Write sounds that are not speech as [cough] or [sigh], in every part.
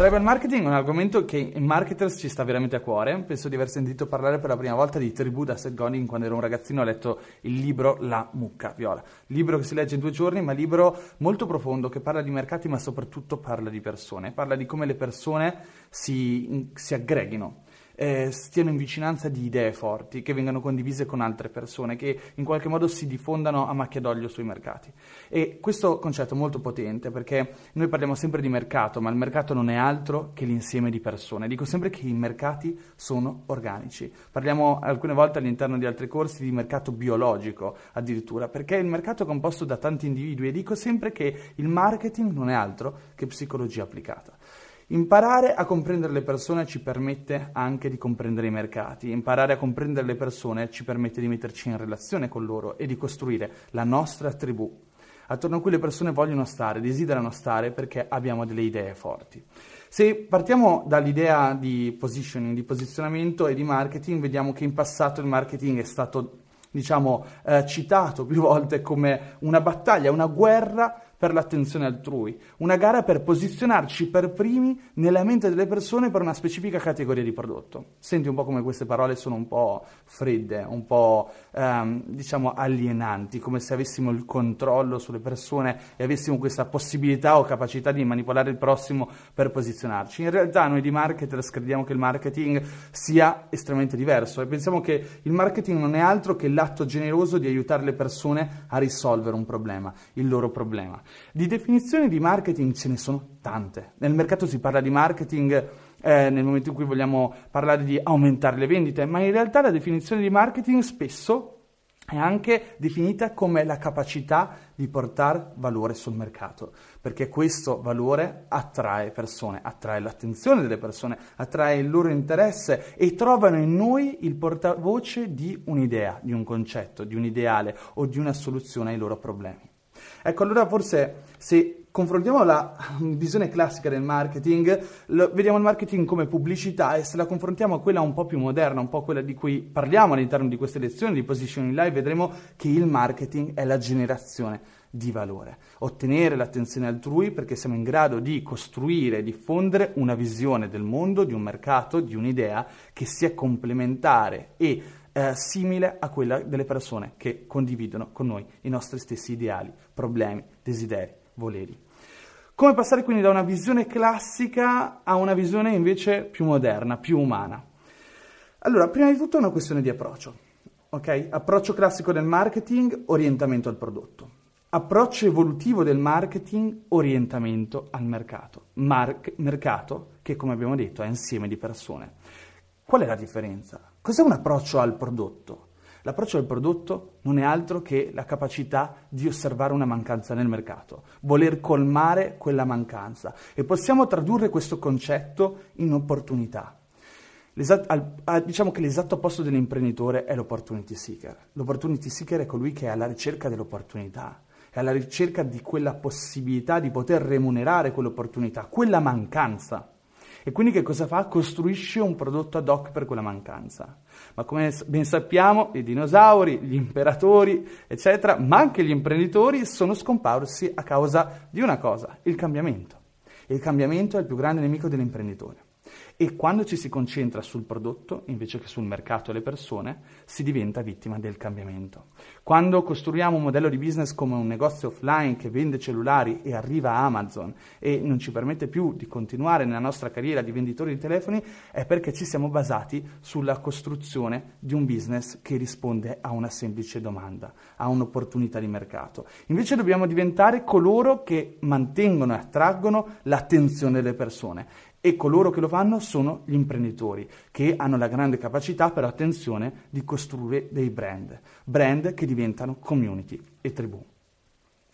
Tribal marketing è un argomento che in marketers ci sta veramente a cuore. Penso di aver sentito parlare per la prima volta di tribù da Seth Godin quando ero un ragazzino ho letto il libro La mucca viola. Libro che si legge in due giorni, ma libro molto profondo che parla di mercati ma soprattutto parla di persone. Parla di come le persone si, si aggreghino eh, stiano in vicinanza di idee forti, che vengano condivise con altre persone, che in qualche modo si diffondano a macchia d'olio sui mercati. E questo concetto è molto potente perché noi parliamo sempre di mercato, ma il mercato non è altro che l'insieme di persone. Dico sempre che i mercati sono organici. Parliamo alcune volte all'interno di altri corsi di mercato biologico addirittura, perché il mercato è composto da tanti individui e dico sempre che il marketing non è altro che psicologia applicata. Imparare a comprendere le persone ci permette anche di comprendere i mercati, imparare a comprendere le persone ci permette di metterci in relazione con loro e di costruire la nostra tribù, attorno a cui le persone vogliono stare, desiderano stare perché abbiamo delle idee forti. Se partiamo dall'idea di positioning, di posizionamento e di marketing, vediamo che in passato il marketing è stato diciamo, eh, citato più volte come una battaglia, una guerra per l'attenzione altrui, una gara per posizionarci per primi nella mente delle persone per una specifica categoria di prodotto. Senti un po' come queste parole sono un po' fredde, un po' ehm, diciamo alienanti, come se avessimo il controllo sulle persone e avessimo questa possibilità o capacità di manipolare il prossimo per posizionarci. In realtà noi di marketers crediamo che il marketing sia estremamente diverso e pensiamo che il marketing non è altro che l'atto generoso di aiutare le persone a risolvere un problema, il loro problema. Di definizioni di marketing ce ne sono tante. Nel mercato si parla di marketing eh, nel momento in cui vogliamo parlare di aumentare le vendite, ma in realtà la definizione di marketing spesso è anche definita come la capacità di portare valore sul mercato, perché questo valore attrae persone, attrae l'attenzione delle persone, attrae il loro interesse e trovano in noi il portavoce di un'idea, di un concetto, di un ideale o di una soluzione ai loro problemi. Ecco, allora forse se confrontiamo la visione classica del marketing, lo, vediamo il marketing come pubblicità e se la confrontiamo a quella un po' più moderna, un po' quella di cui parliamo all'interno di queste lezioni di Positioning Live, vedremo che il marketing è la generazione di valore, ottenere l'attenzione altrui perché siamo in grado di costruire e diffondere una visione del mondo, di un mercato, di un'idea che sia complementare e eh, simile a quella delle persone che condividono con noi i nostri stessi ideali, problemi, desideri, voleri. Come passare quindi da una visione classica a una visione invece più moderna, più umana? Allora, prima di tutto è una questione di approccio. Okay? Approccio classico del marketing, orientamento al prodotto. Approccio evolutivo del marketing, orientamento al mercato. Mar- mercato che, come abbiamo detto, è insieme di persone. Qual è la differenza? Cos'è un approccio al prodotto? L'approccio al prodotto non è altro che la capacità di osservare una mancanza nel mercato, voler colmare quella mancanza e possiamo tradurre questo concetto in opportunità. Al, diciamo che l'esatto opposto dell'imprenditore è l'opportunity seeker. L'opportunity seeker è colui che è alla ricerca dell'opportunità, è alla ricerca di quella possibilità di poter remunerare quell'opportunità, quella mancanza. E quindi che cosa fa? Costruisce un prodotto ad hoc per quella mancanza. Ma come ben sappiamo, i dinosauri, gli imperatori, eccetera, ma anche gli imprenditori sono scomparsi a causa di una cosa, il cambiamento. E il cambiamento è il più grande nemico dell'imprenditore. E quando ci si concentra sul prodotto invece che sul mercato e le persone, si diventa vittima del cambiamento. Quando costruiamo un modello di business come un negozio offline che vende cellulari e arriva a Amazon e non ci permette più di continuare nella nostra carriera di venditori di telefoni, è perché ci siamo basati sulla costruzione di un business che risponde a una semplice domanda, a un'opportunità di mercato. Invece dobbiamo diventare coloro che mantengono e attraggono l'attenzione delle persone e coloro che lo fanno sono gli imprenditori, che hanno la grande capacità, però attenzione, di costruire dei brand, brand che diventano community e tribù.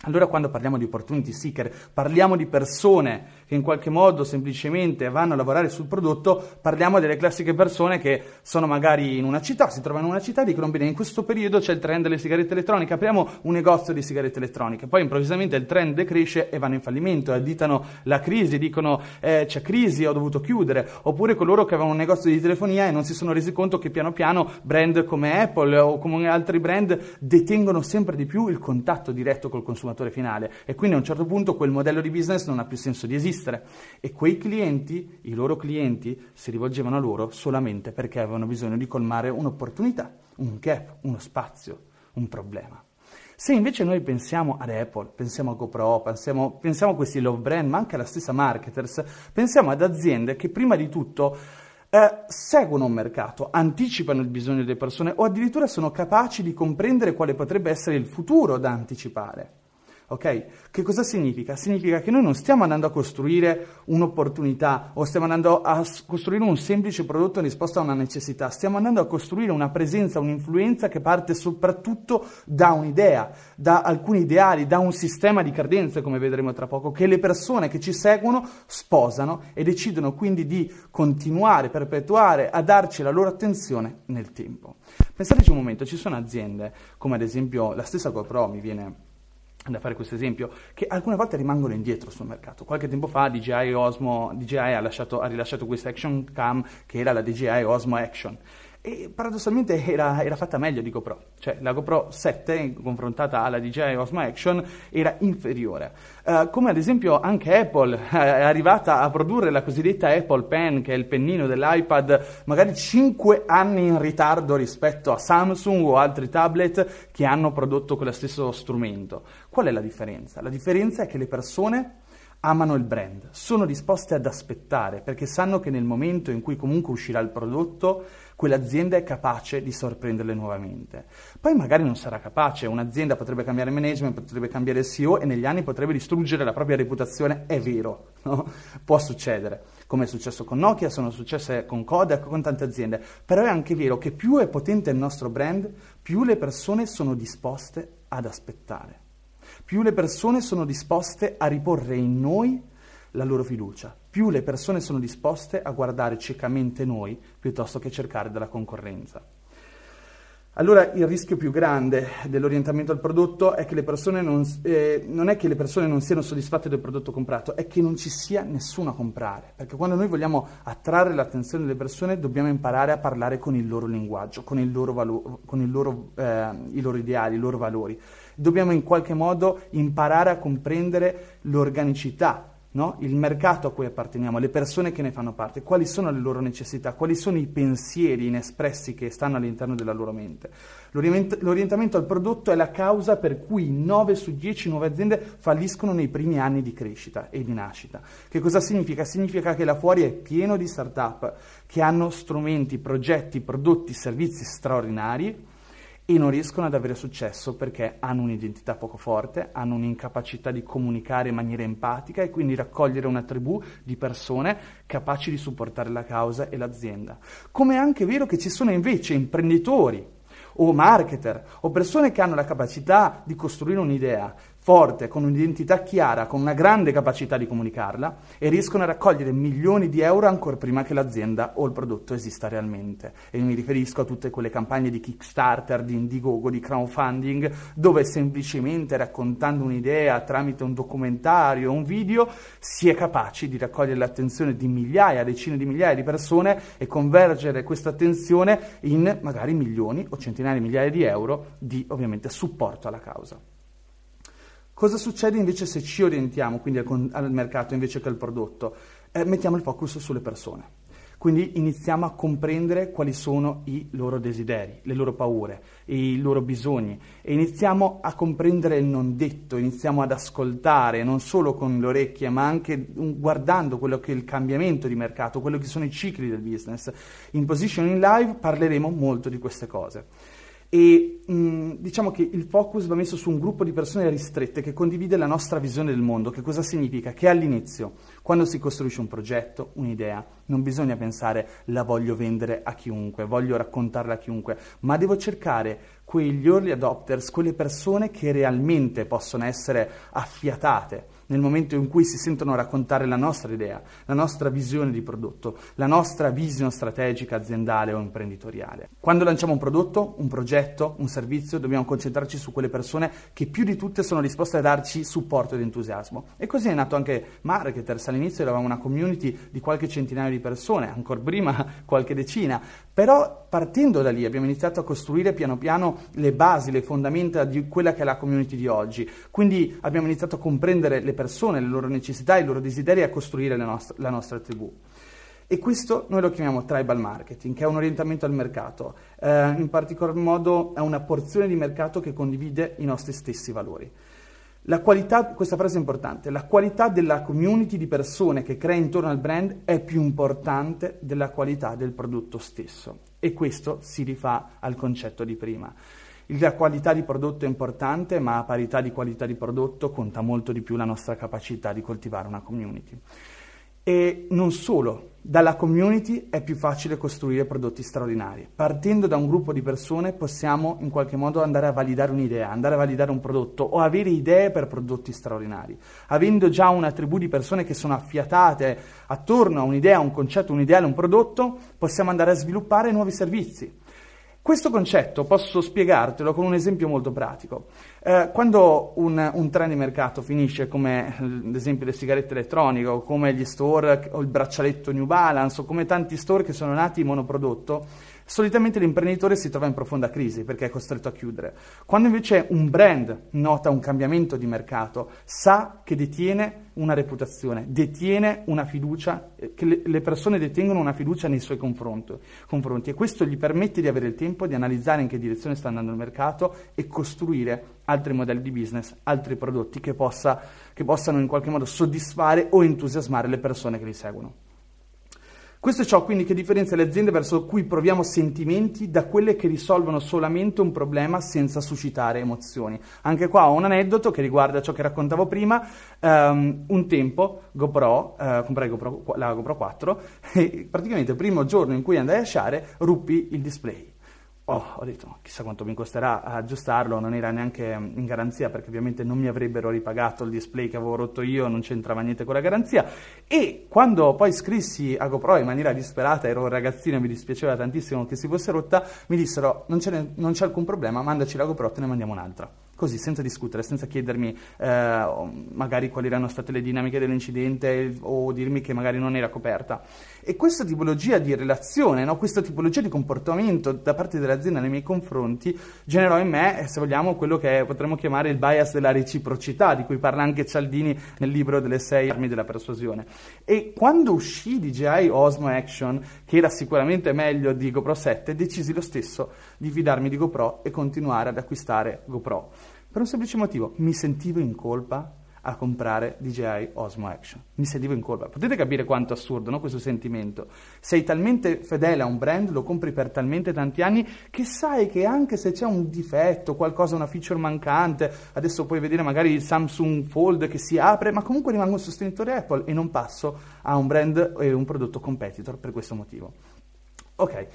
Allora quando parliamo di opportunity seeker, parliamo di persone che in qualche modo semplicemente vanno a lavorare sul prodotto, parliamo delle classiche persone che sono magari in una città, si trovano in una città e dicono bene in questo periodo c'è il trend delle sigarette elettroniche, apriamo un negozio di sigarette elettroniche, poi improvvisamente il trend decresce e vanno in fallimento, additano la crisi, dicono eh, c'è crisi, ho dovuto chiudere, oppure coloro che avevano un negozio di telefonia e non si sono resi conto che piano piano brand come Apple o come altri brand detengono sempre di più il contatto diretto col consumatore consumatore finale e quindi a un certo punto quel modello di business non ha più senso di esistere e quei clienti, i loro clienti, si rivolgevano a loro solamente perché avevano bisogno di colmare un'opportunità, un gap, uno spazio, un problema. Se invece noi pensiamo ad Apple, pensiamo a GoPro, pensiamo, pensiamo a questi love brand, ma anche alla stessa marketers, pensiamo ad aziende che prima di tutto eh, seguono un mercato, anticipano il bisogno delle persone o addirittura sono capaci di comprendere quale potrebbe essere il futuro da anticipare. Ok? Che cosa significa? Significa che noi non stiamo andando a costruire un'opportunità o stiamo andando a costruire un semplice prodotto in risposta a una necessità, stiamo andando a costruire una presenza, un'influenza che parte soprattutto da un'idea, da alcuni ideali, da un sistema di credenze, come vedremo tra poco, che le persone che ci seguono sposano e decidono quindi di continuare, perpetuare, a darci la loro attenzione nel tempo. Pensateci un momento, ci sono aziende come ad esempio la stessa GoPro mi viene da fare questo esempio, che alcune volte rimangono indietro sul mercato. Qualche tempo fa DJI Osmo DJI ha, lasciato, ha rilasciato questa Action Cam che era la DJI Osmo Action e paradossalmente era, era, fatta meglio di GoPro, cioè la GoPro 7 confrontata alla DJI Osmo Action era inferiore. Uh, come ad esempio anche Apple [laughs] è arrivata a produrre la cosiddetta Apple Pen, che è il pennino dell'iPad, magari 5 anni in ritardo rispetto a Samsung o altri tablet che hanno prodotto quello stesso strumento. Qual è la differenza? La differenza è che le persone amano il brand, sono disposte ad aspettare perché sanno che nel momento in cui comunque uscirà il prodotto quell'azienda è capace di sorprenderle nuovamente. Poi magari non sarà capace, un'azienda potrebbe cambiare management, potrebbe cambiare CEO e negli anni potrebbe distruggere la propria reputazione, è vero, [laughs] no? può succedere, come è successo con Nokia, sono successe con Kodak, con tante aziende, però è anche vero che più è potente il nostro brand, più le persone sono disposte ad aspettare, più le persone sono disposte a riporre in noi la loro fiducia, più le persone sono disposte a guardare ciecamente noi piuttosto che cercare della concorrenza. Allora il rischio più grande dell'orientamento al prodotto è che le persone non, eh, non è che le persone non siano soddisfatte del prodotto comprato, è che non ci sia nessuno a comprare, perché quando noi vogliamo attrarre l'attenzione delle persone dobbiamo imparare a parlare con il loro linguaggio, con, il loro valo- con il loro, eh, i loro ideali, i loro valori. Dobbiamo in qualche modo imparare a comprendere l'organicità no? il mercato a cui apparteniamo, le persone che ne fanno parte, quali sono le loro necessità, quali sono i pensieri inespressi che stanno all'interno della loro mente. L'orient- l'orientamento al prodotto è la causa per cui 9 su 10 nuove aziende falliscono nei primi anni di crescita e di nascita. Che cosa significa? Significa che là fuori è pieno di start-up che hanno strumenti, progetti, prodotti, servizi straordinari e non riescono ad avere successo perché hanno un'identità poco forte, hanno un'incapacità di comunicare in maniera empatica e quindi raccogliere una tribù di persone capaci di supportare la causa e l'azienda. Come è anche vero che ci sono invece imprenditori o marketer o persone che hanno la capacità di costruire un'idea, forte, con un'identità chiara, con una grande capacità di comunicarla e riescono a raccogliere milioni di euro ancora prima che l'azienda o il prodotto esista realmente. E mi riferisco a tutte quelle campagne di Kickstarter, di Indiegogo, di crowdfunding, dove semplicemente raccontando un'idea tramite un documentario o un video si è capaci di raccogliere l'attenzione di migliaia, decine di migliaia di persone e convergere questa attenzione in magari milioni o centinaia di migliaia di euro di ovviamente supporto alla causa. Cosa succede invece se ci orientiamo quindi al, al mercato invece che al prodotto? Eh, mettiamo il focus sulle persone. Quindi iniziamo a comprendere quali sono i loro desideri, le loro paure, i loro bisogni e iniziamo a comprendere il non detto, iniziamo ad ascoltare non solo con le orecchie ma anche guardando quello che è il cambiamento di mercato, quello che sono i cicli del business. In Positioning Live parleremo molto di queste cose. E mh, diciamo che il focus va messo su un gruppo di persone ristrette che condivide la nostra visione del mondo. Che cosa significa? Che all'inizio, quando si costruisce un progetto, un'idea, non bisogna pensare la voglio vendere a chiunque, voglio raccontarla a chiunque, ma devo cercare quegli early adopters, quelle persone che realmente possono essere affiatate nel momento in cui si sentono raccontare la nostra idea, la nostra visione di prodotto, la nostra visione strategica aziendale o imprenditoriale. Quando lanciamo un prodotto, un progetto, un servizio, dobbiamo concentrarci su quelle persone che più di tutte sono disposte a darci supporto ed entusiasmo. E così è nato anche Marketers. All'inizio eravamo una community di qualche centinaio di persone, ancora prima [laughs] qualche decina, però partendo da lì abbiamo iniziato a costruire piano piano le basi, le fondamenta di quella che è la community di oggi. Quindi abbiamo iniziato a comprendere le persone, le loro necessità, i loro desideri a costruire la nostra, la nostra tribù. E questo noi lo chiamiamo tribal marketing, che è un orientamento al mercato, eh, in particolar modo è una porzione di mercato che condivide i nostri stessi valori. La qualità, questa frase è importante, la qualità della community di persone che crea intorno al brand è più importante della qualità del prodotto stesso e questo si rifà al concetto di prima. La qualità di prodotto è importante, ma a parità di qualità di prodotto conta molto di più la nostra capacità di coltivare una community. E non solo, dalla community è più facile costruire prodotti straordinari. Partendo da un gruppo di persone possiamo in qualche modo andare a validare un'idea, andare a validare un prodotto o avere idee per prodotti straordinari. Avendo già una tribù di persone che sono affiatate attorno a un'idea, un concetto, un ideale, un prodotto, possiamo andare a sviluppare nuovi servizi questo concetto posso spiegartelo con un esempio molto pratico. Eh, quando un, un, trend di mercato finisce come l'esempio delle sigarette elettroniche o come gli store o il braccialetto New Balance o come tanti store che sono nati monoprodotto, Solitamente l'imprenditore si trova in profonda crisi perché è costretto a chiudere. Quando invece un brand nota un cambiamento di mercato, sa che detiene una reputazione, detiene una fiducia, eh, che le persone detengono una fiducia nei suoi confronti, confronti e questo gli permette di avere il tempo di analizzare in che direzione sta andando il mercato e costruire altri modelli di business, altri prodotti che, possa, che possano in qualche modo soddisfare o entusiasmare le persone che li seguono. Questo è ciò quindi che differenzia le aziende verso cui proviamo sentimenti da quelle che risolvono solamente un problema senza suscitare emozioni. Anche qua ho un aneddoto che riguarda ciò che raccontavo prima. Um, un tempo GoPro, uh, comprai GoPro, la GoPro 4 [laughs] e praticamente il primo giorno in cui andai a sciare ruppi il display. Oh, ho detto, chissà quanto mi costerà aggiustarlo, non era neanche in garanzia perché ovviamente non mi avrebbero ripagato il display che avevo rotto io, non c'entrava niente con la garanzia. E quando poi scrissi a GoPro in maniera disperata, ero un ragazzino e mi dispiaceva tantissimo che si fosse rotta, mi dissero non, non c'è alcun problema, mandaci la GoPro, te ne mandiamo un'altra così senza discutere, senza chiedermi eh, magari quali erano state le dinamiche dell'incidente o dirmi che magari non era coperta. E questa tipologia di relazione, no? questa tipologia di comportamento da parte dell'azienda nei miei confronti generò in me, eh, se vogliamo, quello che potremmo chiamare il bias della reciprocità, di cui parla anche Cialdini nel libro delle sei armi della persuasione. E quando uscì DJI Osmo Action, che era sicuramente meglio di GoPro 7, decisi lo stesso di fidarmi di GoPro e continuare ad acquistare GoPro. Per un semplice motivo, mi sentivo in colpa a comprare DJI Osmo Action. Mi sentivo in colpa. Potete capire quanto assurdo no? questo sentimento? Sei talmente fedele a un brand, lo compri per talmente tanti anni, che sai che anche se c'è un difetto, qualcosa, una feature mancante, adesso puoi vedere magari il Samsung Fold che si apre, ma comunque rimango un sostenitore Apple e non passo a un brand e un prodotto competitor per questo motivo. Ok.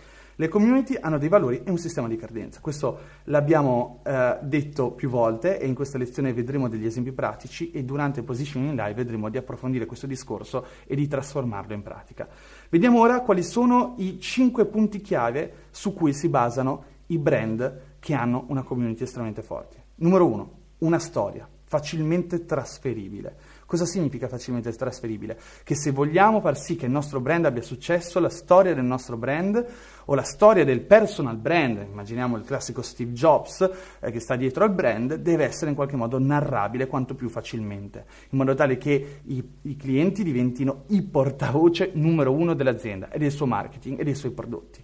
Le community hanno dei valori e un sistema di credenza. Questo l'abbiamo eh, detto più volte e in questa lezione vedremo degli esempi pratici e durante Positioning Live vedremo di approfondire questo discorso e di trasformarlo in pratica. Vediamo ora quali sono i cinque punti chiave su cui si basano i brand che hanno una community estremamente forte. Numero uno, una storia facilmente trasferibile. Cosa significa facilmente trasferibile? Che se vogliamo far sì che il nostro brand abbia successo, la storia del nostro brand o la storia del personal brand, immaginiamo il classico Steve Jobs eh, che sta dietro al brand, deve essere in qualche modo narrabile quanto più facilmente, in modo tale che i, i clienti diventino i portavoce numero uno dell'azienda e del suo marketing e dei suoi prodotti.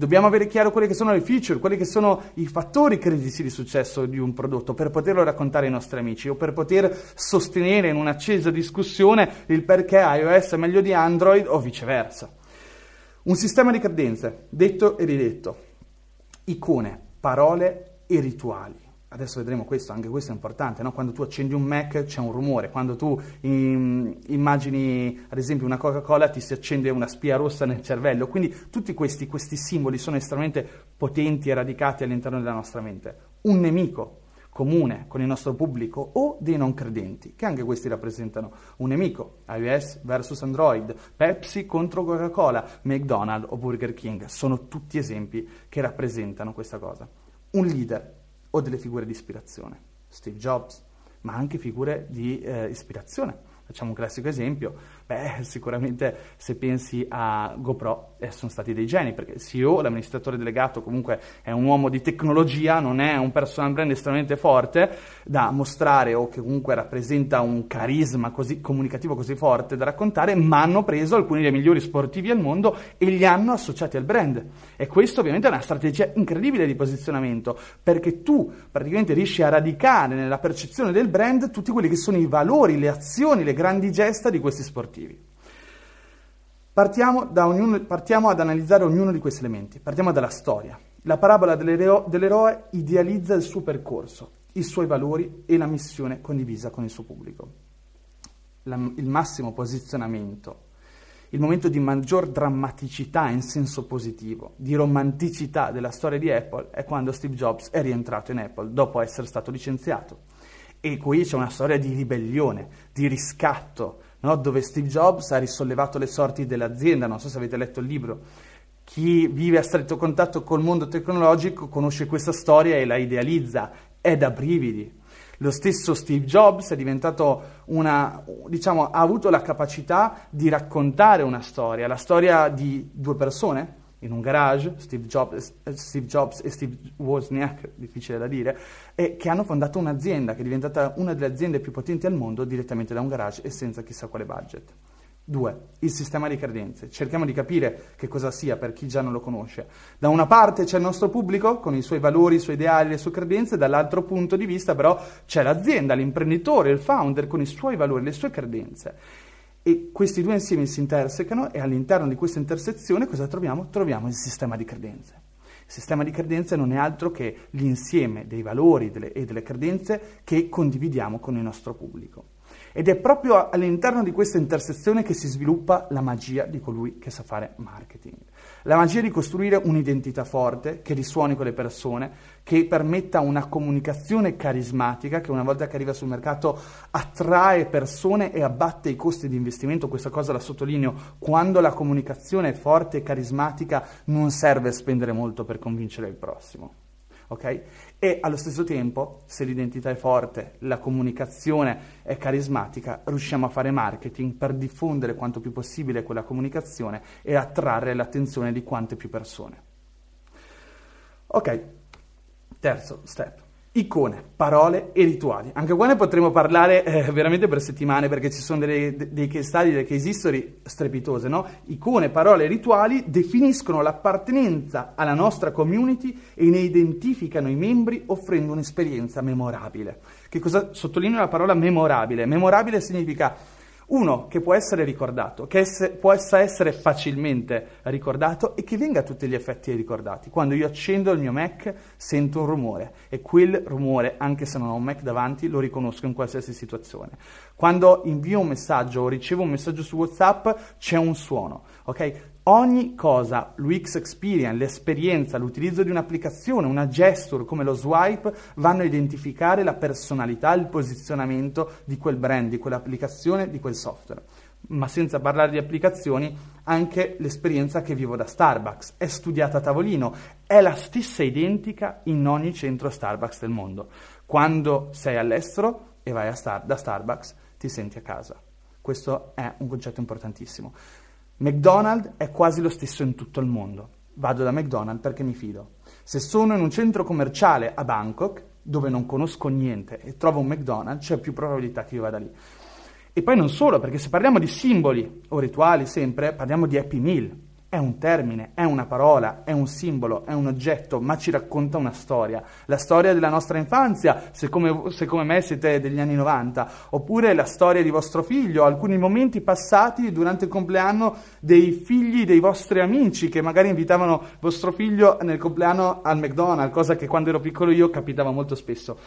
Dobbiamo avere chiaro quelle che sono le feature, quelli che sono i fattori critici di successo di un prodotto per poterlo raccontare ai nostri amici o per poter sostenere in un'accesa discussione il perché iOS è meglio di Android o viceversa. Un sistema di credenze, detto e ridetto, icone, parole e rituali. Adesso vedremo questo, anche questo è importante, no? quando tu accendi un Mac c'è un rumore, quando tu in, immagini ad esempio una Coca-Cola ti si accende una spia rossa nel cervello, quindi tutti questi, questi simboli sono estremamente potenti e radicati all'interno della nostra mente. Un nemico comune con il nostro pubblico o dei non credenti, che anche questi rappresentano un nemico, iOS versus Android, Pepsi contro Coca-Cola, McDonald's o Burger King, sono tutti esempi che rappresentano questa cosa. Un leader o delle figure di ispirazione, Steve Jobs, ma anche figure di eh, ispirazione. Facciamo un classico esempio, beh, sicuramente se pensi a GoPro eh, sono stati dei geni, perché il CEO, l'amministratore delegato, comunque è un uomo di tecnologia, non è un personal brand estremamente forte da mostrare o che comunque rappresenta un carisma così, comunicativo così forte da raccontare, ma hanno preso alcuni dei migliori sportivi al mondo e li hanno associati al brand. E questo ovviamente è una strategia incredibile di posizionamento, perché tu praticamente riesci a radicare nella percezione del brand tutti quelli che sono i valori, le azioni, le grandi gesta di questi sportivi. Partiamo, ognuno, partiamo, ad analizzare ognuno di questi elementi. Partiamo dalla storia. La parabola dell'eroe, dell'eroe idealizza il suo percorso, i suoi valori e la missione condivisa con il suo pubblico. La, il massimo posizionamento, il momento di maggior drammaticità in senso positivo, di romanticità della storia di Apple è quando Steve Jobs è rientrato in Apple dopo essere stato licenziato. E qui c'è una storia di ribellione, di riscatto, no? dove Steve Jobs ha risollevato le sorti dell'azienda, non so se avete letto il libro. Chi vive a stretto contatto col mondo tecnologico conosce questa storia e la idealizza, è da brividi. Lo stesso Steve Jobs una, diciamo, ha avuto la capacità di raccontare una storia, la storia di due persone, in un garage, Steve Jobs, Steve Jobs, e Steve Wozniak, difficile da dire, e che hanno fondato un'azienda che è diventata una delle aziende più potenti al mondo direttamente da un garage e senza chissà quale budget. Due, il sistema di credenze. Cerchiamo di capire che cosa sia per chi già non lo conosce. Da una parte c'è il nostro pubblico con i suoi valori, i suoi ideali, le sue credenze, dall'altro punto di vista però c'è l'azienda, l'imprenditore, il founder con i suoi valori, le sue credenze. E questi due insiemi si intersecano e all'interno di questa intersezione cosa troviamo? Troviamo il sistema di credenze. Il sistema di credenze non è altro che l'insieme dei valori delle, e delle credenze che condividiamo con il nostro pubblico. Ed è proprio all'interno di questa intersezione che si sviluppa la magia di colui che sa fare marketing. La magia di costruire un'identità forte che risuoni con le persone, che permetta una comunicazione carismatica che una volta che arriva sul mercato attrae persone e abbatte i costi di investimento. Questa cosa la sottolineo. Quando la comunicazione è forte e carismatica non serve spendere molto per convincere il prossimo. Okay? E allo stesso tempo, se l'identità è forte, la comunicazione è carismatica, riusciamo a fare marketing per diffondere quanto più possibile quella comunicazione e attrarre l'attenzione di quante più persone. Ok, terzo step. Icone, parole e rituali. Anche qua ne potremo parlare eh, veramente per settimane perché ci sono delle, dei case study, delle case history strepitose, no? Icone, parole e rituali definiscono l'appartenenza alla nostra community e ne identificano i membri offrendo un'esperienza memorabile. Che cosa sottolineo la parola memorabile? Memorabile significa uno che può essere ricordato, che esse, possa essere facilmente ricordato e che venga a tutti gli effetti ricordati. Quando io accendo il mio Mac sento un rumore e quel rumore, anche se non ho un Mac davanti, lo riconosco in qualsiasi situazione. Quando invio un messaggio o ricevo un messaggio su WhatsApp c'è un suono, ok? Ogni cosa, l'UX experience, l'esperienza, l'utilizzo di un'applicazione, una gesture come lo swipe, vanno a identificare la personalità, il posizionamento di quel brand, di quell'applicazione, di quel software. Ma senza parlare di applicazioni, anche l'esperienza che vivo da Starbucks è studiata a tavolino, è la stessa identica in ogni centro Starbucks del mondo. Quando sei all'estero e vai Star- da Starbucks, ti senti a casa. Questo è un concetto importantissimo. McDonald's è quasi lo stesso in tutto il mondo. Vado da McDonald's perché mi fido. Se sono in un centro commerciale a Bangkok, dove non conosco niente, e trovo un McDonald's, c'è più probabilità che io vada lì. E poi non solo, perché se parliamo di simboli o rituali sempre, parliamo di Happy Meal. È un termine, è una parola, è un simbolo, è un oggetto, ma ci racconta una storia. La storia della nostra infanzia, se come, se come me siete degli anni 90, oppure la storia di vostro figlio, alcuni momenti passati durante il compleanno dei figli dei vostri amici che magari invitavano vostro figlio nel compleanno al McDonald's, cosa che quando ero piccolo io capitava molto spesso.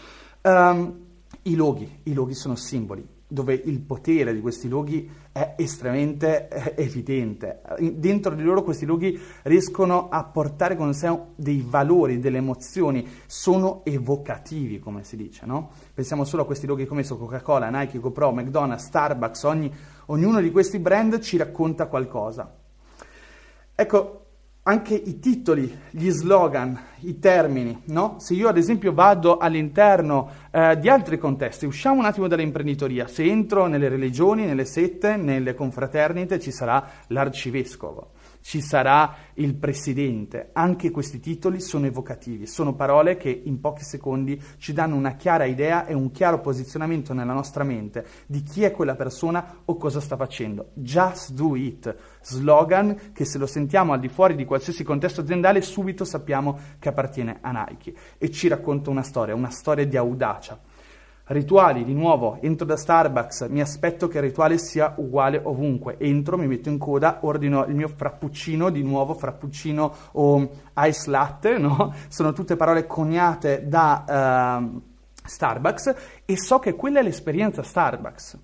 Um, I loghi, i loghi sono simboli dove il potere di questi luoghi è estremamente eh, evidente. Dentro di loro questi luoghi riescono a portare con sé dei valori, delle emozioni, sono evocativi, come si dice, no? Pensiamo solo a questi luoghi come so Coca-Cola, Nike, GoPro, McDonald's, Starbucks, ogni, ognuno di questi brand ci racconta qualcosa. Ecco, anche i titoli, gli slogan, i termini, no? Se io ad esempio vado all'interno eh, di altri contesti, usciamo un attimo dall'imprenditoria, se entro nelle religioni, nelle sette, nelle confraternite, ci sarà l'arcivescovo ci sarà il presidente. Anche questi titoli sono evocativi, sono parole che in pochi secondi ci danno una chiara idea e un chiaro posizionamento nella nostra mente di chi è quella persona o cosa sta facendo. Just do it, slogan che se lo sentiamo al di fuori di qualsiasi contesto aziendale subito sappiamo che appartiene a Nike e ci racconta una storia, una storia di audacia. Rituali, di nuovo, entro da Starbucks, mi aspetto che il rituale sia uguale ovunque. Entro, mi metto in coda, ordino il mio frappuccino, di nuovo frappuccino o ice latte, [laughs] no? Sono tutte parole coniate da uh, Starbucks e so che quella è l'esperienza Starbucks.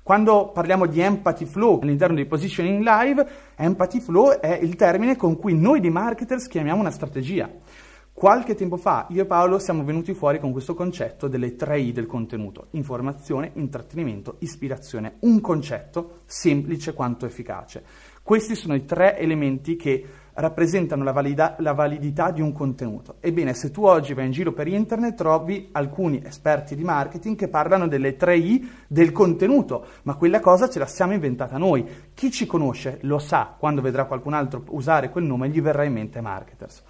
Quando parliamo di empathy flow all'interno di positioning live, empathy flow è il termine con cui noi di marketers chiamiamo una strategia. Qualche tempo fa io e Paolo siamo venuti fuori con questo concetto delle tre I del contenuto, informazione, intrattenimento, ispirazione, un concetto semplice quanto efficace. Questi sono i tre elementi che rappresentano la, valida- la, validità di un contenuto. Ebbene, se tu oggi vai in giro per internet trovi alcuni esperti di marketing che parlano delle tre I del contenuto, ma quella cosa ce la siamo inventata noi. Chi ci conosce lo sa, quando vedrà qualcun altro usare quel nome gli verrà in mente marketers.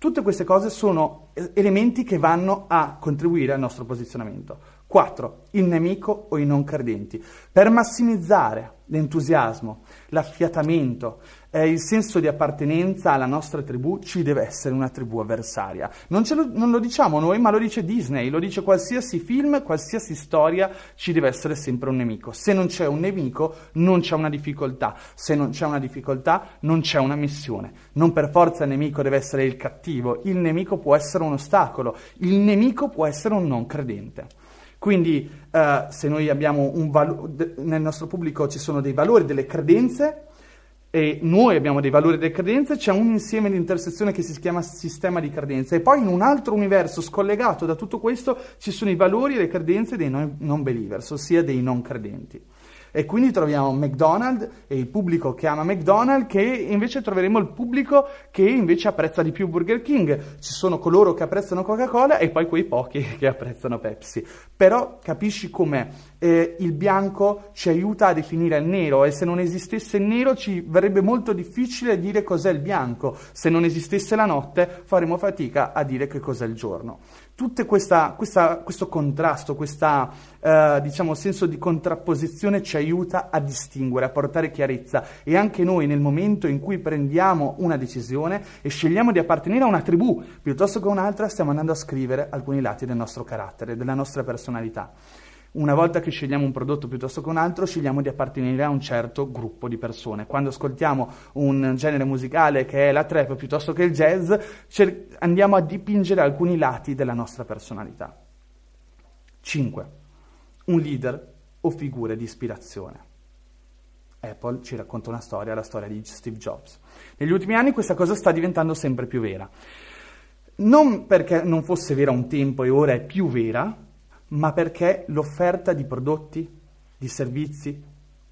Tutte queste cose sono elementi che vanno a contribuire al nostro posizionamento. 4. Il nemico o i non credenti. Per massimizzare l'entusiasmo, l'affiatamento, eh, il senso di appartenenza alla nostra tribù, ci deve essere una tribù avversaria. Non, lo, non, lo, diciamo noi, ma lo dice Disney, lo dice qualsiasi film, qualsiasi storia, ci deve essere sempre un nemico. Se non c'è un nemico, non c'è una difficoltà. Se non c'è una difficoltà, non c'è una missione. Non per forza il nemico deve essere il cattivo, il nemico può essere un ostacolo, il nemico può essere un non credente. Quindi eh, se noi abbiamo un valore, nel nostro pubblico ci sono dei valori, delle credenze, e noi abbiamo dei valori e delle credenze, c'è un insieme di intersezione che si chiama sistema di credenze e poi in un altro universo scollegato da tutto questo ci sono i valori e le credenze dei non believers, ossia dei non credenti. E quindi troviamo McDonald's e il pubblico che ama McDonald's, che invece troveremo il pubblico che invece apprezza di più Burger King. Ci sono coloro che apprezzano Coca-Cola e poi quei pochi [laughs] che apprezzano Pepsi. Però capisci come eh, il bianco ci aiuta a definire il nero e se non esistesse il nero ci verrebbe molto difficile dire cos'è il bianco. Se non esistesse la notte faremo fatica a dire che cos'è il giorno tutto questo contrasto, questo eh, diciamo, senso di contrapposizione ci aiuta a distinguere, a portare chiarezza e anche noi nel momento in cui prendiamo una decisione e scegliamo di appartenere a una tribù piuttosto che a un'altra, stiamo andando a scrivere alcuni lati del nostro carattere, della nostra personalità. Una volta che scegliamo un prodotto piuttosto che un altro, scegliamo di appartenere a un certo gruppo di persone. Quando ascoltiamo un genere musicale che è la trap piuttosto che il jazz, cer- andiamo a dipingere alcuni lati della nostra personalità. 5. Un leader o figure di ispirazione. Apple ci racconta una storia, la storia di Steve Jobs. Negli ultimi anni questa cosa sta diventando sempre più vera. Non perché non fosse vera un tempo e ora è più vera, ma perché l'offerta di prodotti, di servizi,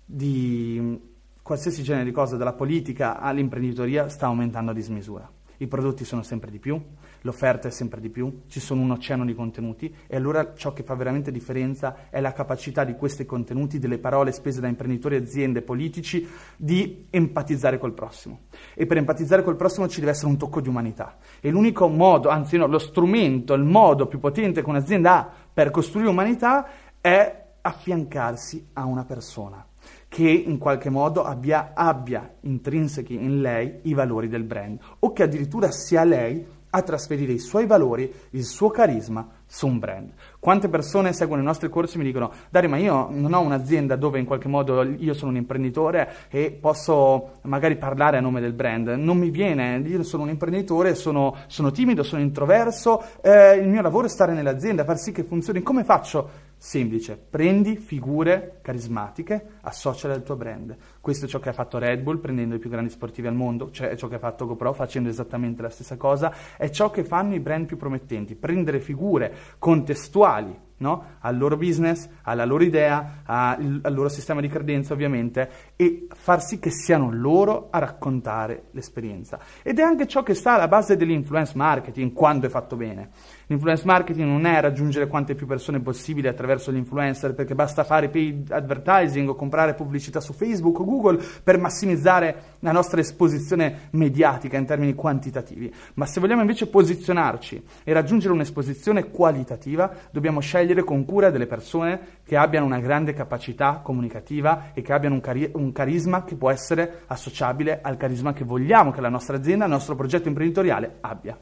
di mm, qualsiasi genere di cose, dalla politica all'imprenditoria, sta aumentando a dismisura. I prodotti sono sempre di più, l'offerta è sempre di più, ci sono un oceano di contenuti e allora ciò che fa veramente differenza è la capacità di questi contenuti, delle parole spese da imprenditori, aziende, politici, di empatizzare col prossimo. E per empatizzare col prossimo ci deve essere un tocco di umanità. E l'unico modo, anzi no, lo strumento, il modo più potente che un'azienda ha per costruire umanità è affiancarsi a una persona che in qualche modo abbia, abbia intrinsechi in lei i valori del brand o che addirittura sia lei a trasferire i suoi valori, il suo carisma su un brand. Quante persone seguono i nostri corsi e mi dicono Dario ma io non ho un'azienda dove in qualche modo io sono un imprenditore e posso magari parlare a nome del brand, non mi viene, io sono un imprenditore, sono, sono timido, sono introverso, eh, il mio lavoro è stare nell'azienda, far sì che funzioni, come faccio? Semplice, prendi figure carismatiche, associale al tuo brand. Questo è ciò che ha fatto Red Bull prendendo i più grandi sportivi al mondo, cioè è ciò che ha fatto GoPro facendo esattamente la stessa cosa, è ciò che fanno i brand più promettenti, prendere figure contestuali no? al loro business, alla loro idea, al, al loro sistema di credenza ovviamente e far sì che siano loro a raccontare l'esperienza. Ed è anche ciò che sta alla base dell'influence marketing quando è fatto bene. L'influence marketing non è raggiungere quante più persone possibile attraverso l'influencer perché basta fare paid advertising o comprare pubblicità su Facebook o Google per massimizzare la nostra esposizione mediatica in termini quantitativi. Ma se vogliamo invece posizionarci e raggiungere un'esposizione qualitativa, dobbiamo scegliere con cura delle persone che abbiano una grande capacità comunicativa e che abbiano un, cari- un carisma che può essere associabile al carisma che vogliamo che la nostra azienda, il nostro progetto imprenditoriale abbia.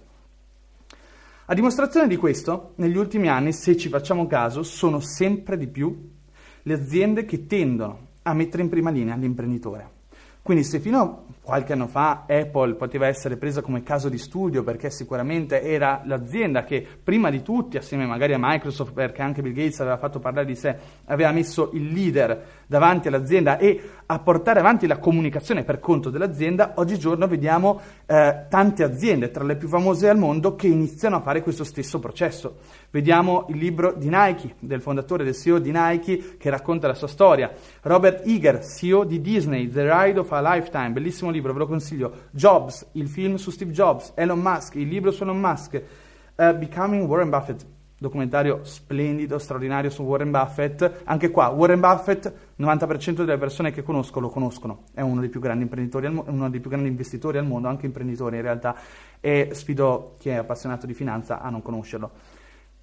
A dimostrazione di questo, negli ultimi anni, se ci facciamo caso, sono sempre di più le aziende che tendono a mettere in prima linea l'imprenditore. Quindi se fino qualche anno fa Apple poteva essere presa come caso di studio perché sicuramente era l'azienda che prima di tutti, assieme magari a Microsoft, perché anche Bill Gates aveva fatto parlare di sé, aveva messo il leader davanti all'azienda e a portare avanti la comunicazione per conto dell'azienda, oggigiorno vediamo eh, tante aziende, tra le più famose al mondo, che iniziano a fare questo stesso processo. Vediamo il libro di Nike, del fondatore del CEO di Nike, che racconta la sua storia. Robert Eager, CEO di Disney, The Ride of a Lifetime, bellissimo libro, ve lo consiglio. Jobs, il film su Steve Jobs. Elon Musk, il libro su Elon Musk. Uh, Becoming Warren Buffett, documentario splendido, straordinario su Warren Buffett. Anche qua, Warren Buffett, 90% delle persone che conosco lo conoscono. È uno dei più grandi imprenditori, al, uno dei più grandi investitori al mondo, anche imprenditori in realtà. E sfido chi è appassionato di finanza a non conoscerlo.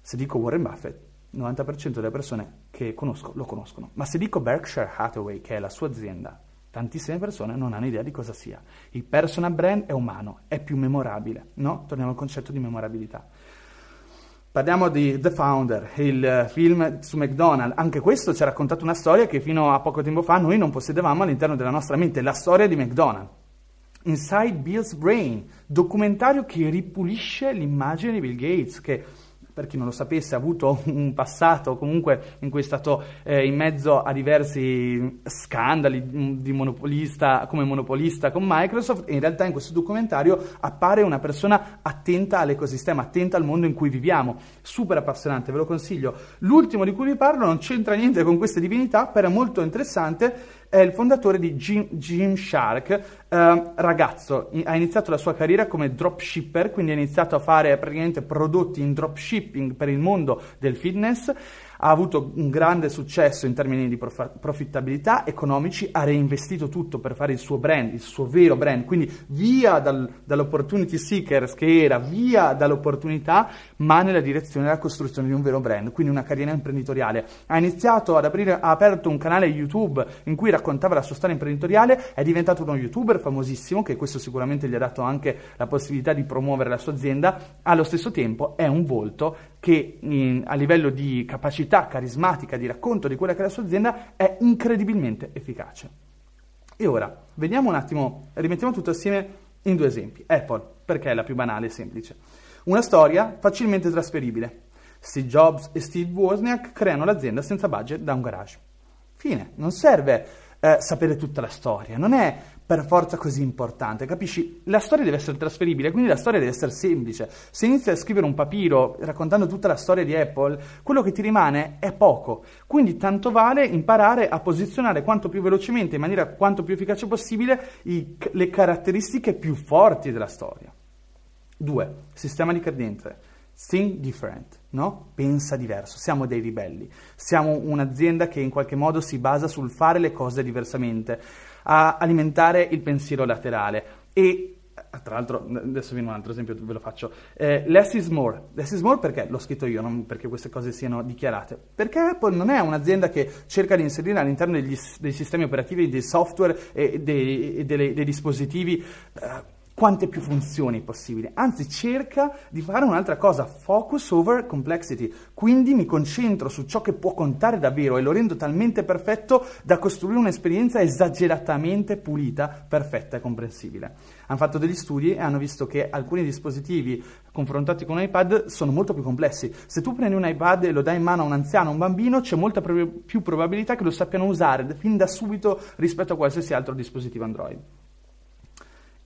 Se dico Warren Buffett, 90% delle persone che conosco lo conoscono. Ma se dico Berkshire Hathaway, che è la sua azienda, tantissime persone non hanno idea di cosa sia. Il personal brand è umano, è più memorabile, no? Torniamo al concetto di memorabilità. Parliamo di The Founder, il film su McDonald's. Anche questo ci ha raccontato una storia che fino a poco tempo fa noi non possedevamo all'interno della nostra mente, la storia di McDonald's. Inside Bill's Brain, documentario che ripulisce l'immagine di Bill Gates, che per chi non lo sapesse, ha avuto [laughs] un passato comunque in cui è stato eh, in mezzo a diversi scandali mm, monopolista, come monopolista con Microsoft e in realtà in questo documentario appare una persona attenta all'ecosistema, attenta al mondo in cui viviamo, super appassionante, ve lo consiglio. L'ultimo di cui vi parlo non c'entra niente con queste divinità, però è molto interessante è il fondatore di Gymshark, eh, ragazzo, ha iniziato la sua carriera come dropshipper, quindi ha iniziato a fare praticamente prodotti in dropshipping per il mondo del fitness ha avuto un grande successo in termini di prof- profittabilità economici, ha reinvestito tutto per fare il suo brand, il suo vero brand, quindi via dal, dall'opportunity seekers che era, via dall'opportunità, ma nella direzione della costruzione di un vero brand, quindi una carriera imprenditoriale. Ha iniziato ad aprire, ha aperto un canale YouTube in cui raccontava la sua storia imprenditoriale, è diventato uno youtuber famosissimo, che questo sicuramente gli ha dato anche la possibilità di promuovere la sua azienda, allo stesso tempo è un volto che in, a livello di capacità carismatica di racconto di quella che è la sua azienda è incredibilmente efficace. E ora, vediamo un attimo, rimettiamo tutto assieme in due esempi. Apple, perché è la più banale e semplice. Una storia facilmente trasferibile. Steve Jobs e Steve Wozniak creano l'azienda senza budget da un garage. Fine, non serve eh, sapere tutta la storia, non è per forza così importante, capisci? La storia deve essere trasferibile, quindi la storia deve essere semplice. Se inizi a scrivere un papiro raccontando tutta la storia di Apple, quello che ti rimane è poco. Quindi tanto vale imparare a posizionare quanto più velocemente, in maniera quanto più efficace possibile, i, le caratteristiche più forti della storia. 2. Sistema di credenze. Think different, no? Pensa diverso. Siamo dei ribelli. Siamo un'azienda che in qualche modo si basa sul fare le cose diversamente a alimentare il pensiero laterale e eh, tra l'altro, adesso viene un altro esempio, ve lo faccio. Eh, less is more. Less is more perché? L'ho scritto io, non perché queste cose siano dichiarate. Perché Apple non è un'azienda che cerca di inserire all'interno degli, dei sistemi operativi, dei software e dei, dei, dei dispositivi eh, quante più funzioni possibili, anzi cerca di fare un'altra cosa, focus over complexity, quindi mi concentro su ciò che può contare davvero e lo rendo talmente perfetto da costruire un'esperienza esageratamente pulita, perfetta e comprensibile. Hanno fatto degli studi e hanno visto che alcuni dispositivi confrontati con un iPad sono molto più complessi. Se tu prendi un iPad e lo dai in mano a un anziano o un bambino, c'è molta più probabilità che lo sappiano usare fin da subito rispetto a qualsiasi altro dispositivo Android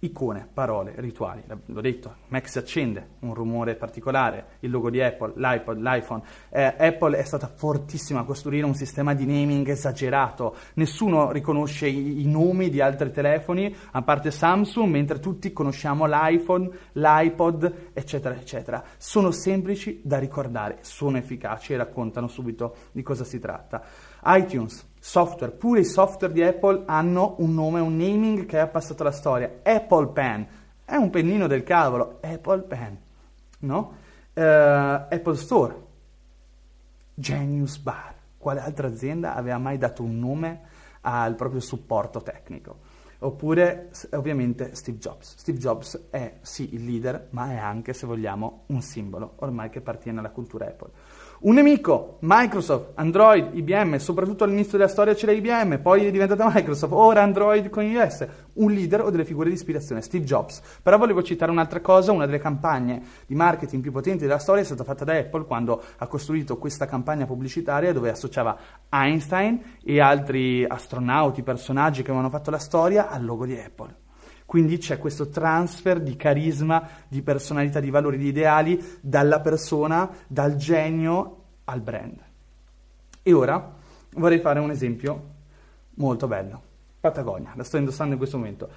icone, parole, rituali. L'ho detto, Mac si accende, un rumore particolare, il logo di Apple, l'iPod, l'iPhone. Eh, Apple è stata fortissima a costruire un sistema di naming esagerato. Nessuno riconosce i, i, nomi di altri telefoni, a parte Samsung, mentre tutti conosciamo l'iPhone, l'iPod, eccetera, eccetera. Sono semplici da ricordare, sono efficaci e raccontano subito di cosa si tratta iTunes, software, pure i software di Apple hanno un nome, un naming che è passato alla storia. Apple Pen, è un pennino del cavolo, Apple Pen, no? Uh, Apple Store, Genius Bar. Quale altra azienda aveva mai dato un nome al proprio supporto tecnico? Oppure, ovviamente, Steve Jobs. Steve Jobs è sì il leader, ma è anche, se vogliamo, un simbolo ormai che appartiene alla cultura Apple. Un nemico, Microsoft, Android, IBM, soprattutto all'inizio della storia c'era IBM, poi è diventata Microsoft, ora Android con iOS. Un leader o delle figure di ispirazione, Steve Jobs. Però volevo citare un'altra cosa, una delle campagne di marketing più potenti della storia è stata fatta da Apple quando ha costruito questa campagna pubblicitaria dove associava Einstein e altri astronauti, personaggi che avevano fatto la storia al logo di Apple. Quindi c'è questo transfer di carisma, di personalità, di valori, di ideali dalla persona, dal genio al brand. E ora vorrei fare un esempio molto bello. Patagonia, la sto indossando in questo momento.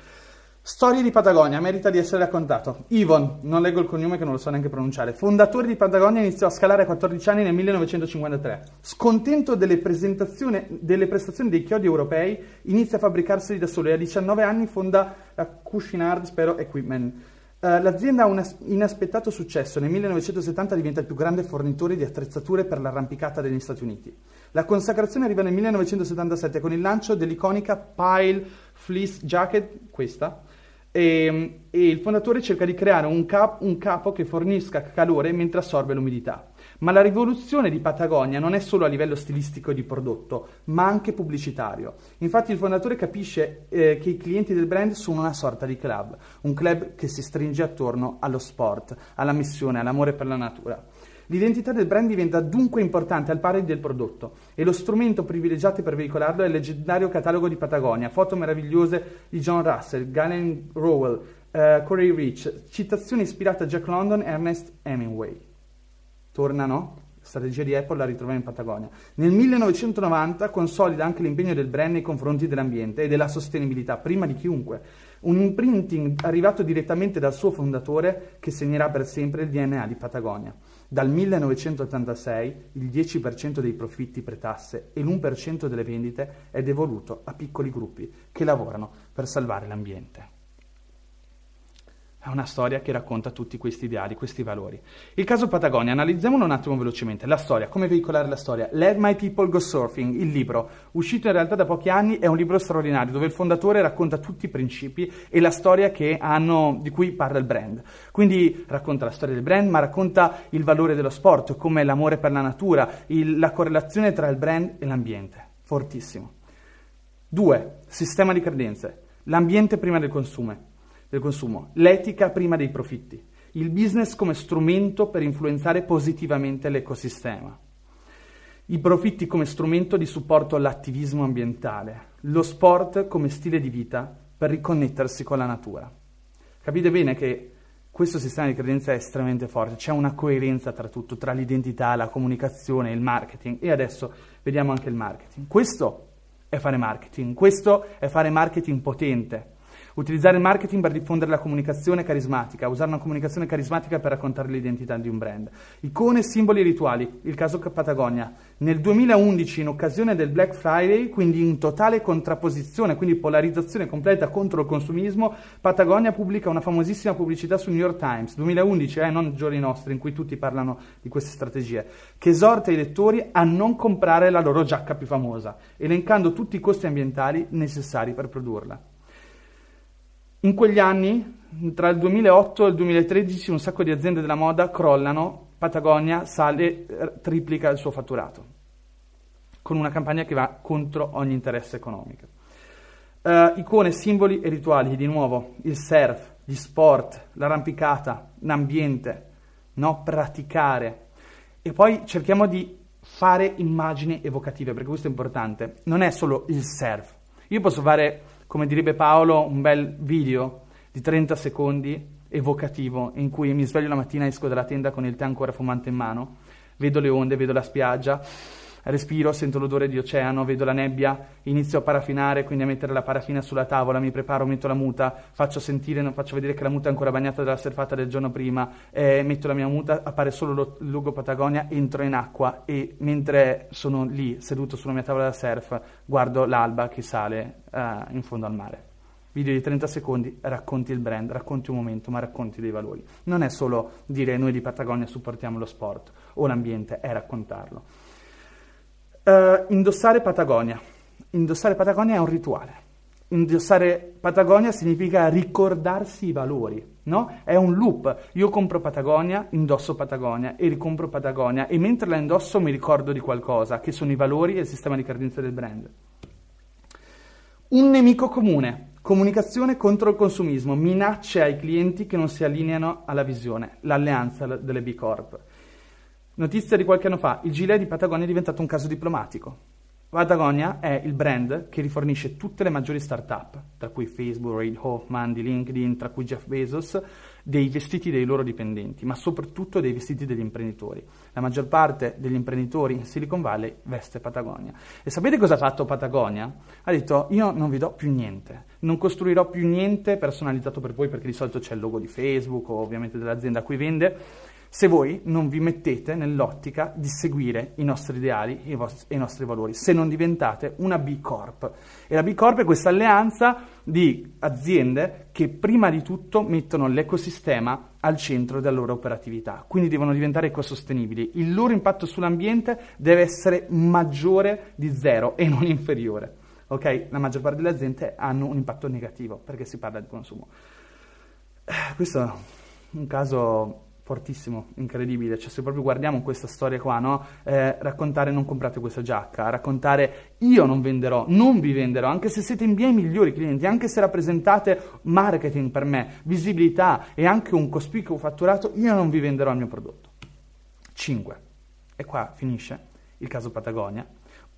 Storia di Patagonia, merita di essere raccontato. Yvon, non leggo il cognome che non lo so neanche pronunciare, fondatore di Patagonia, iniziò a scalare a 14 anni nel 1953. Scontento delle, delle prestazioni dei chiodi europei, inizia a fabbricarseli da solo e a 19 anni fonda la Cushionard, spero, Equipment. Uh, l'azienda ha un inaspettato successo. Nel 1970 diventa il più grande fornitore di attrezzature per l'arrampicata degli Stati Uniti. La consacrazione arriva nel 1977 con il lancio dell'iconica Pile Fleece Jacket, questa, e, ehm, e, il fondatore cerca di creare un, cap, un, capo che fornisca calore mentre assorbe l'umidità. Ma la rivoluzione di Patagonia non è solo a livello stilistico e di prodotto, ma anche pubblicitario. Infatti il fondatore capisce eh, che i clienti del brand sono una sorta di club, un club che si stringe attorno allo sport, alla missione, all'amore per la natura. L'identità del brand diventa dunque importante al pari del prodotto e lo strumento privilegiato per veicolarlo è il leggendario catalogo di Patagonia, foto meravigliose di John Russell, Galen Rowell, uh, Corey Rich, citazioni ispirate a Jack London e Ernest Hemingway. Torna, no? strategia di Apple la ritrova in Patagonia. Nel 1990 consolida anche l'impegno del brand nei confronti dell'ambiente e della sostenibilità, prima di chiunque. Un imprinting arrivato direttamente dal suo fondatore che segnerà per sempre il DNA di Patagonia. Dal 1986 il 10% dei profitti pretasse e l'1% delle vendite è devoluto a piccoli gruppi che lavorano per salvare l'ambiente. È una storia che racconta tutti questi ideali, questi valori. Il caso Patagonia, analizziamolo un attimo velocemente. La storia, come veicolare la storia. Let My People Go Surfing, il libro, uscito in realtà da pochi anni, è un libro straordinario dove il fondatore racconta tutti i principi e la storia hanno, di cui parla il brand. Quindi racconta la storia del brand, ma racconta il valore dello sport, come l'amore per la natura, il, la correlazione tra il brand e l'ambiente. Fortissimo. Due, sistema di credenze. L'ambiente prima del consumo del consumo, l'etica prima dei profitti, il business come strumento per influenzare positivamente l'ecosistema, i profitti come strumento di supporto all'attivismo ambientale, lo sport come stile di vita per riconnettersi con la natura. Capite bene che questo sistema di credenza è estremamente forte, c'è una coerenza tra tutto, tra l'identità, la comunicazione, il marketing e adesso vediamo anche il marketing. Questo è fare marketing, questo è fare marketing potente. Utilizzare il marketing per diffondere la comunicazione carismatica, usare una comunicazione carismatica per raccontare l'identità di un brand. Icone, simboli e rituali, il caso Patagonia. Nel 2011, in occasione del Black Friday, quindi in totale contrapposizione, quindi polarizzazione completa contro il consumismo, Patagonia pubblica una famosissima pubblicità su New York Times, 2011, eh, non giorni nostri, in cui tutti parlano di queste strategie, che esorta i lettori a non comprare la loro giacca più famosa, elencando tutti i costi ambientali necessari per produrla. In quegli anni, tra il 2008 e il 2013, un sacco di aziende della moda crollano, Patagonia sale, eh, triplica il suo fatturato, con una campagna che va contro ogni interesse economico. Uh, icone, simboli e rituali, di nuovo, il surf, gli sport, l'arrampicata, l'ambiente, no? praticare. E poi cerchiamo di fare immagini evocative, perché questo è importante. Non è solo il surf. Io posso fare come direbbe Paolo, un bel video di 30 secondi evocativo in cui mi sveglio la mattina, esco dalla tenda con il tè ancora fumante in mano, vedo le onde, vedo la spiaggia, respiro, sento l'odore di oceano, vedo la nebbia, inizio a parafinare, quindi a mettere la parafina sulla tavola, mi preparo, metto la muta, faccio sentire, faccio vedere che la muta è ancora bagnata dalla surfata del giorno prima, eh, metto la mia muta, appare solo lo, il logo Patagonia, entro in acqua e mentre sono lì seduto sulla mia tavola da surf guardo l'alba che sale eh, in fondo al mare. Video di 30 secondi, racconti il brand, racconti un momento, ma racconti dei valori. Non è solo dire noi di Patagonia supportiamo lo sport o l'ambiente, è raccontarlo. Uh, indossare Patagonia. Indossare Patagonia è un rituale. Indossare Patagonia significa ricordarsi i valori, no? È un loop. Io compro Patagonia, indosso Patagonia e ricompro Patagonia e mentre la indosso mi ricordo di qualcosa, che sono i valori e il sistema di credenze del brand. Un nemico comune, comunicazione contro il consumismo, minacce ai clienti che non si allineano alla visione, l'alleanza delle B Corp. Notizia di qualche anno fa, il gilet di Patagonia è diventato un caso diplomatico. Patagonia è il brand che rifornisce tutte le maggiori start-up, tra cui Facebook, Reid Hoffman, di LinkedIn, tra cui Jeff Bezos, dei vestiti dei loro dipendenti, ma soprattutto dei vestiti degli imprenditori. La maggior parte degli imprenditori in Silicon Valley veste Patagonia. E sapete cosa ha fatto Patagonia? Ha detto io non vi do più niente, non costruirò più niente personalizzato per voi perché di solito c'è il logo di Facebook o ovviamente dell'azienda a cui vende se voi non vi mettete nell'ottica di seguire i nostri ideali e i, vostri, e i nostri valori, se non diventate una B Corp. E la B Corp è questa alleanza di aziende che prima di tutto mettono l'ecosistema al centro della loro operatività, quindi devono diventare ecosostenibili. Il loro impatto sull'ambiente deve essere maggiore di zero e non inferiore. Ok? La maggior parte delle aziende hanno un impatto negativo perché si parla di consumo. Eh, questo è un caso fortissimo, incredibile, cioè se proprio guardiamo questa storia qua, no? eh, raccontare non comprate questa giacca, raccontare io non venderò, non vi venderò, anche se siete i miei migliori clienti, anche se rappresentate marketing per me, visibilità e anche un cospicuo fatturato, io non vi venderò il mio prodotto. 5. E qua finisce il caso Patagonia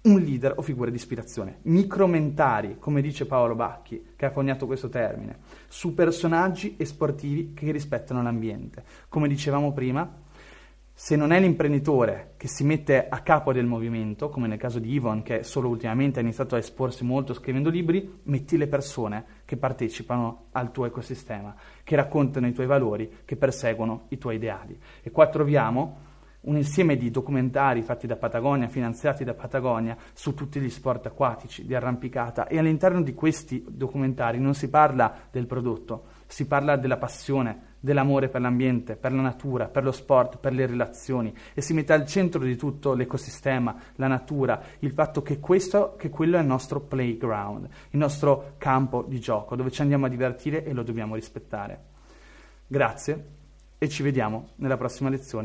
un leader o figura di ispirazione, micromentari, come dice Paolo Bacchi, che ha coniato questo termine, su personaggi e sportivi che rispettano l'ambiente. Come dicevamo prima, se non è l'imprenditore che si mette a capo del movimento, come nel caso di Yvonne, che solo ultimamente ha iniziato a esporsi molto scrivendo libri, metti le persone che partecipano al tuo ecosistema, che raccontano i tuoi valori, che perseguono i tuoi ideali. E qua troviamo un insieme di documentari fatti da Patagonia, finanziati da Patagonia, su tutti gli sport acquatici, di arrampicata e all'interno di questi documentari non si parla del prodotto, si parla della passione, dell'amore per l'ambiente, per la natura, per lo sport, per le relazioni e si mette al centro di tutto l'ecosistema, la natura, il fatto che, questo, che quello è il nostro playground, il nostro campo di gioco, dove ci andiamo a divertire e lo dobbiamo rispettare. Grazie e ci vediamo nella prossima lezione.